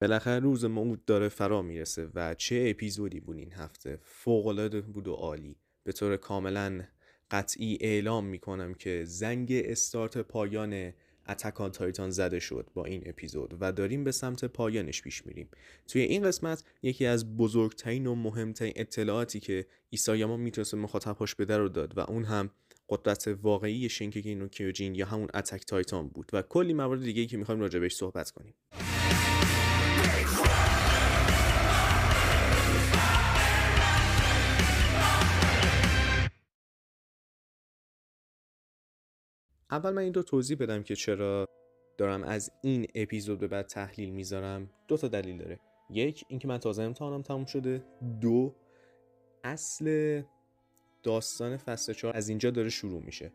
بالاخره روز موعود داره فرا می‌رسه و چه اپیزودی بود این هفته؟ فوقالعاده بود و عالی. به طور کاملا قطعی اعلام می‌کنم که زنگ استارت پایان اتکان تایتان زده شد با این اپیزود و داریم به سمت پایانش پیش میریم. توی این قسمت یکی از بزرگترین و مهمترین اطلاعاتی که ایسایاما می‌تونست مخاطبهاش بده رو داد و اون هم قدرت واقعی شینکگی نو کیوجین یا همون اتک تایتان بود و کلی موارد دیگه که می‌خوایم راجع بهش صحبت کنیم. اول من این دو توضیح بدم که چرا دارم از این اپیزود به بعد تحلیل می‌ذارم. دو تا دلیل داره. یک اینکه من تازه امتحانم تموم شده. دو اصل داستان فصل 4 از اینجا داره شروع میشه.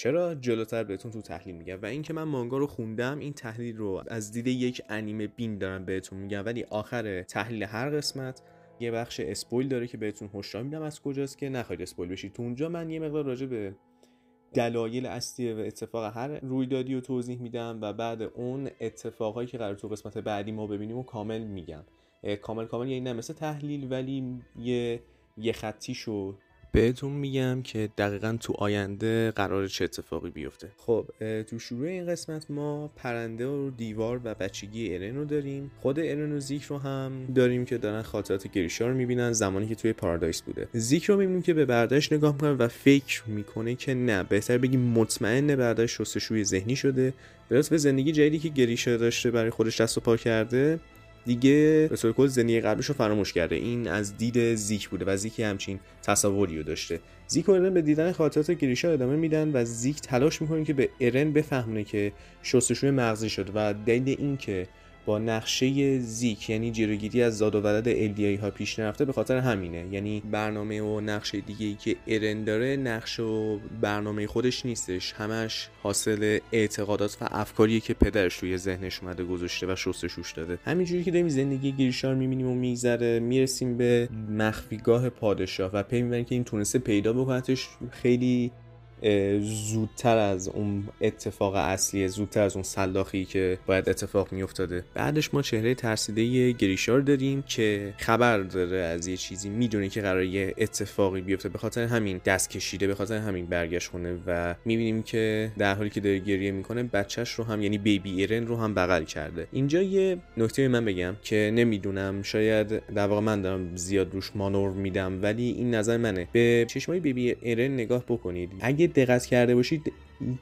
چرا جلوتر بهتون تو تحلیل میگم و اینکه من مانگا رو خوندم این تحلیل رو از دید یک انیمه بین دارم بهتون میگم. ولی آخر تحلیل هر قسمت یه بخش اسپویل داره که بهتون هشدار میدم از کجاست که نخواهید اسپویل بشید تو اونجا من یه مقدار راجع به دلایل اصلی و اتفاق هر رویدادی رو توضیح میدم و بعد اون اتفاقهایی که قرار تو قسمت بعدی ما ببینیم و کامل میگم. کامل کامل یعنی نه مثل تحلیل ولی یه یه خطیشو بهتون میگم که دقیقا تو آینده قرار چه اتفاقی بیفته. خب تو شروع این قسمت ما پرنده و دیوار و بچگی ارن رو داریم. خود ارن و زیک رو هم داریم که دارن خاطرات گریشا رو می‌بینن زمانی که توی پارادایس بوده. زیک رو می‌بینیم که به برداشت نگاه می‌کنه و فکر می‌کنه که نه بهتر بگیم مطمئن برداشت شستشوی ذهنی شده. به زندگی جدیدی که گریشا داشته برای خودش دست و پا کرده دیگه به کل زندگی قبلش رو فراموش کرده. این از دید زیک بوده و زیک همچین تصوری رو داشته. زیک و ارن به دیدن خاطرات گریشا ادامه میدن و زیک تلاش می‌کنه که به ارن بفهمونه که شستشوی مغزی شد و دلیل این که با نقشه زیک یعنی جلوگیری از زاد و ولد الدیایی ها پیش نرفته به خاطر همینه. یعنی برنامه و نقشه دیگه ای که ارن داره نقشه و برنامه خودش نیستش. همش حاصل اعتقادات و افکاریه که پدرش توی ذهنش اومده گذاشته و شستشوش داده. همینجوری که داریم زندگی گریشار می‌بینیم و میگذره می‌رسیم به مخفیگاه پادشاه. و پی می‌بریم که این تونسته پیدا بکنتش. خیلی زودتر از اون اتفاق اصلی زودتر از اون سلاخی که باید اتفاق میافتاده. بعدش ما چهره ترسیده گریشار داریم که خبر داره از یه چیزی می‌دونه که قرار یه اتفاقی بیفته. به خاطر همین دست کشیده به خاطر همین برگشت خونه و می‌بینیم که در حالی که داره گریه می‌کنه بچهش رو هم یعنی بیبی ایرن رو هم بغل کرده. اینجا یه نکته من بگم که نمی‌دونم شاید در واقع من دارم زیاد روش مانور میدم ولی این نظر منه. به چشمای بیبی ایرن نگاه بکنید. اگه دقت کرده باشید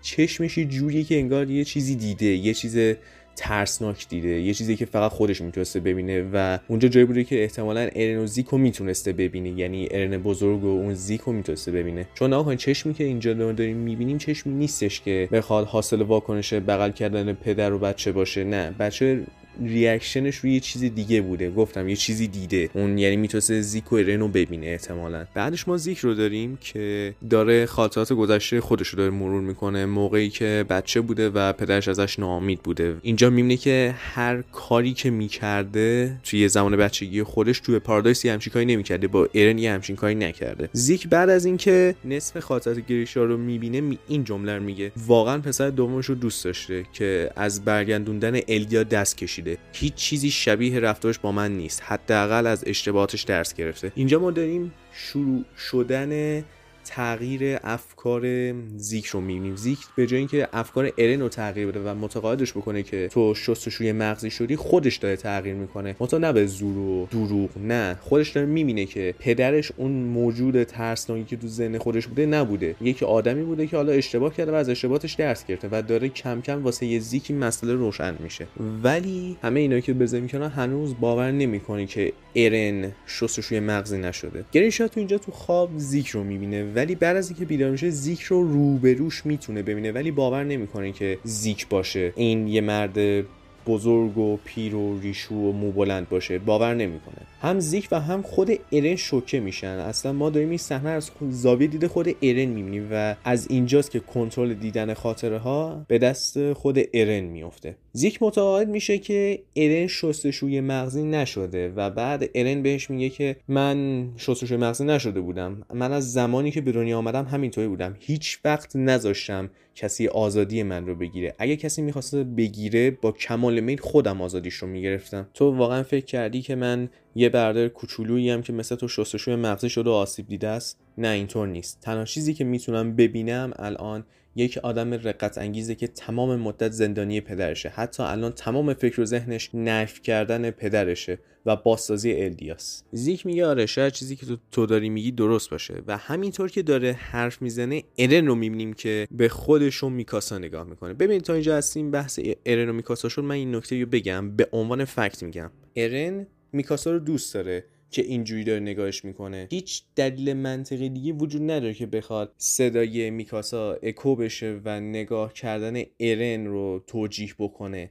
چشمش یه جوریه که انگار یه چیزی دیده یه چیز ترسناک دیده یه چیزی که فقط خودش می‌تونسته ببینه و اونجا جایی بوده که احتمالا ارن و زیکو می‌تونسته ببینه یعنی ارن بزرگ و اون زیکو می‌تونسته ببینه. چون آقا چشمی که اینجا داریم می‌بینیم چشمی نیستش که بخواد حاصل واکنش بغل کردن پدر و بچه باشه نه. بچه ریاکشنش روی یه چیز دیگه بوده. گفتم یه چیزی دیده. اون یعنی می‌تونسته زیک و رنو ببینه احتمالا. بعدش ما زیک رو داریم که داره خاطرات گذشته خودش رو داره مرور می‌کنه. موقعی که بچه بوده و پدرش ازش ناامید بوده. اینجا می‌بینه که هر کاری که می‌کرده توی زمان بچگی خودش توی پارادایس یه همچین کاری نمی‌کرده. با ارن یه همچین کاری نکرده. زیک بعد از اینکه نصف خاطرات گریشا رو می‌بینه این جمله رو میگه. واقعا پسر دومش رو دوست داشته که از برگردوندن الدیا دست کشیده. هیچ چیزی شبیه رفتارش با من نیست. حداقل از اشتباهاتش درس گرفته. اینجا ما داریم شروع شدن تغییر افکار زیک رو می‌بینیم. زیک به جای اینکه افکار ارن رو تغییر بده و متقاعدش بکنه که تو شستشوی مغزی شدی خودش داره تغییر می‌کنه. متا نه به زور و دروغ نه. خودش داره می‌بینه که پدرش اون موجود ترسناکی که تو ذهن خودش بوده نبوده. یک آدمی بوده که حالا اشتباه کرده و از اشتباهاتش درس گرفته و داره کم کم واسه یه زیک این مسئله روشن میشه. ولی همه اینا که بزنیم می‌کنن هنوز باور نمی‌کنه که ارن شستشوی مغزی نشده. گریشا تو اینجا تو خواب زیک رو می‌بینه ولی بعد از اینکه بیدار میشه زیک رو روبروش می‌تونه ببینه ولی باور نمی‌کنه که زیک باشه. این یه مرد بزرگ و پیر و ریشو و مو بلند باشه باور نمی‌کنه. هم زیک و هم خود ارن شوکه میشن. اصلا ما داریم این صحنه از زاویه دید خود ارن می‌بینیم و از اینجاست که کنترل دیدن خاطره ها به دست خود ارن میفته زیک متقاعد میشه که ارن شستشوی مغزی نشده و بعد ارن بهش میگه که من شستشوی مغزی نشده بودم. من از زمانی که به دنیا آمدم همینطوری بودم. هیچ وقت نذاشتم کسی آزادی من رو بگیره. اگه کسی می‌خواسته بگیره با کمال میل خودم آزادیش رو می‌گرفتم. تو واقعا فکر کردی که من یه برادر کوچولویی هم که مثل تو شستشوی مغزی شده و آسیب دیده است؟ نه اینطور نیست. تنها چیزی که می‌تونم ببینم الان یک آدم رقت انگیزه که تمام مدت زندانی پدرشه. حتی الان تمام فکر و ذهنش نف کردن پدرشه و بازسازی الدیاس زیک میگه آره شاید چیزی که تو, داری میگی درست باشه و همینطور که داره حرف می‌زنه ارن رو می‌بینیم که به خودش و میکاسا نگاه می‌کنه. ببینید تا اینجا هستیم بحث ارن و میکاسا شد من این نکته رو بگم به عنوان فکت میگم. ارن میکاسا رو دوست داره. که اینجوری داره نگاهش می‌کنه. هیچ دلیل منطقی دیگه وجود نداره که بخواد صدای میکاسا اکو بشه و نگاه کردن ارن رو توجیح بکنه.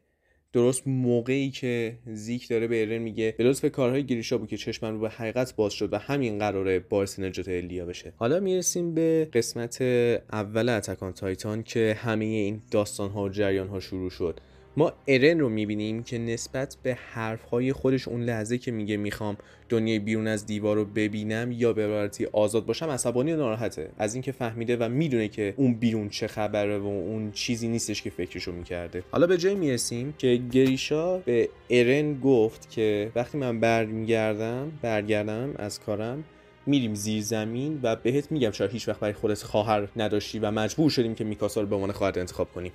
درست موقعی که زیک داره به ارن میگه به لطف کارهای گریشا بود که چشمم رو به حقیقت باز شد و همین قراره باعث نجات الیا بشه. حالا می‌رسیم به قسمت اول اتکان تایتان که همه این داستان ها و جریان ها شروع شد. ما ارن رو می‌بینیم که نسبت به حرفهای خودش اون لحظه که میگه می‌خوام دنیای بیرون از دیوار رو ببینم یا به عبارتی آزاد باشم عصبانی و ناراحته. از اینکه فهمیده و می‌دونه که اون بیرون چه خبره و اون چیزی نیستش که فکرشو می‌کرده. حالا به جای می‌رسیم که گریشا به ارن گفت که وقتی من برمیگردم برگردم از کارم میریم زیر زمین و بهت میگم شاید هیچ وقت برای خودت خواهر نداشتی و مجبور شدیم که میکاسا رو به عنوان خواهر انتخاب کنیم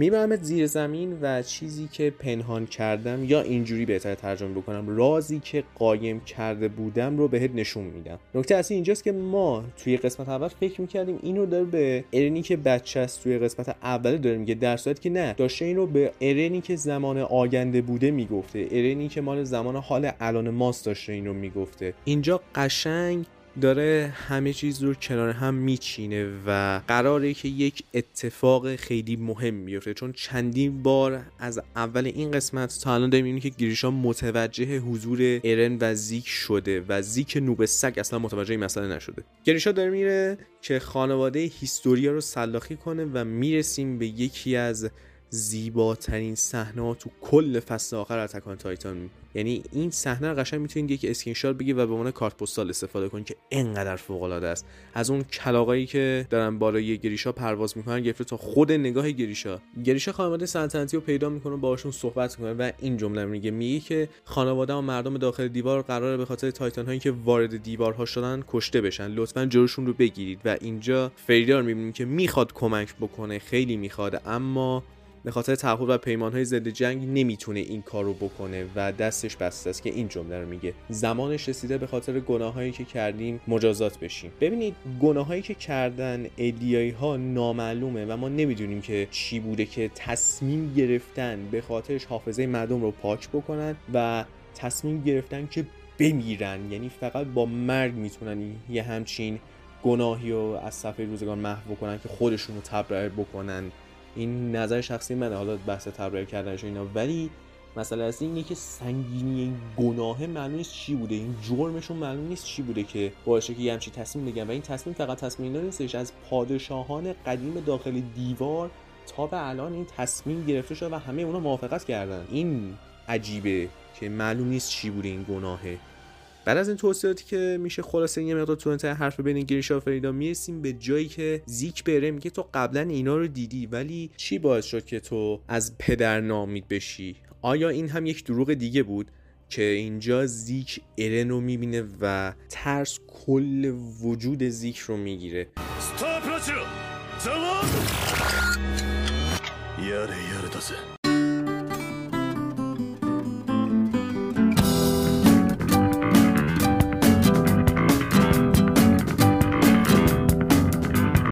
میبرمت زیر زمین و چیزی که پنهان کردم یا اینجوری بهتر ترجمه بکنم رازی که قایم کرده بودم رو بهت نشون میدم. نکته اصلی اینجاست که ما توی قسمت اول فکر می‌کردیم این رو داره به ارنی که بچه است توی قسمت اول داره میگه در صورت که نه داشته این رو به ارنی که زمان آینده بوده می‌گفته. ارنی که مال زمان حال الان ماست داشته این رو می‌گفته. اینجا قشنگ داره همه چیز رو کنار هم میچینه و قراره که یک اتفاق خیلی مهم بیفته. چون چندین بار از اول این قسمت تا الان داریم که گریشا متوجه حضور ارن و زیک شده و زیک noob سگ اصلا متوجه این مسئله نشده. گریشا داره میره که خانواده هیستوریا رو سلاخی کنه و می‌رسیم به یکی از زیباترین صحنه تو کل فصل آخر Attack on Titan یعنی این صحنه رو قشنگ می‌تونید یک اسکرین شات بگی و به عنوان کارت پستال استفاده کنید که انقدر فوق العاده است. از اون کلاغایی که دارن بالای گریشا پرواز می‌کنن گرفته تا خود نگاه گریشا. گریشا خانواده سلطنتی رو پیدا می‌کنه باشون صحبت می‌کنه و این جمله میگه. میگه که خانواده و مردم داخل دیوار قراره به خاطر تایتان هایی که وارد دیوارها شدن کشته بشن. لطفا جلوشون رو بگیرید. و اینجا فریدار می‌بینیم که می‌خواد کمک بکنه. خیلی می‌خواد. اما به خاطر تعهد و پیمان های ضد جنگ نمی‌تونه این کار رو بکنه و دستش بسته است که این جمله رو میگه. زمانش رسیده به خاطر گناهایی که کردیم مجازات بشیم. ببینید گناهایی که کردن الیایی ها نامعلومه و ما نمی‌دونیم که چی بوده که تصمیم گرفتن به خاطرش حافظه مردم رو پاک بکنن و تصمیم گرفتن که بمیرن. یعنی فقط با مرگ می‌تونن یه همچین گناهی رو از صفحه روزگان محو بکنن که خودشون رو تبرئه بکنن. این نظر شخصی منه. حالا بحث تبرئه کردنش اینا. ولی مسئله اصلی اینه که سنگینی این گناه معلوم نیست چی بوده. این جرمشون معلوم نیست چی بوده که باعث که یه همچین تصمیم بگن و این تصمیم فقط تصمیم اینا نیستش از پادشاهان قدیم داخل دیوار تا به الان این تصمیم گرفته شده و همه اونا موافقت کردن. این عجیبه که معلوم نیست چی بوده این گناهه بعد از این توصیاتی که میشه خلاصه یه مقدار تو انتهای حرف بین گریشا فریدا می‌رسیم به جایی که زیک بره میگه تو قبلا اینا رو دیدی ولی چی باعث شد که تو از پدر نامید بشی؟ آیا این هم یک دروغ دیگه بود که اینجا زیک ارن رو می‌بینه و ترس کل وجود زیک رو می‌گیره؟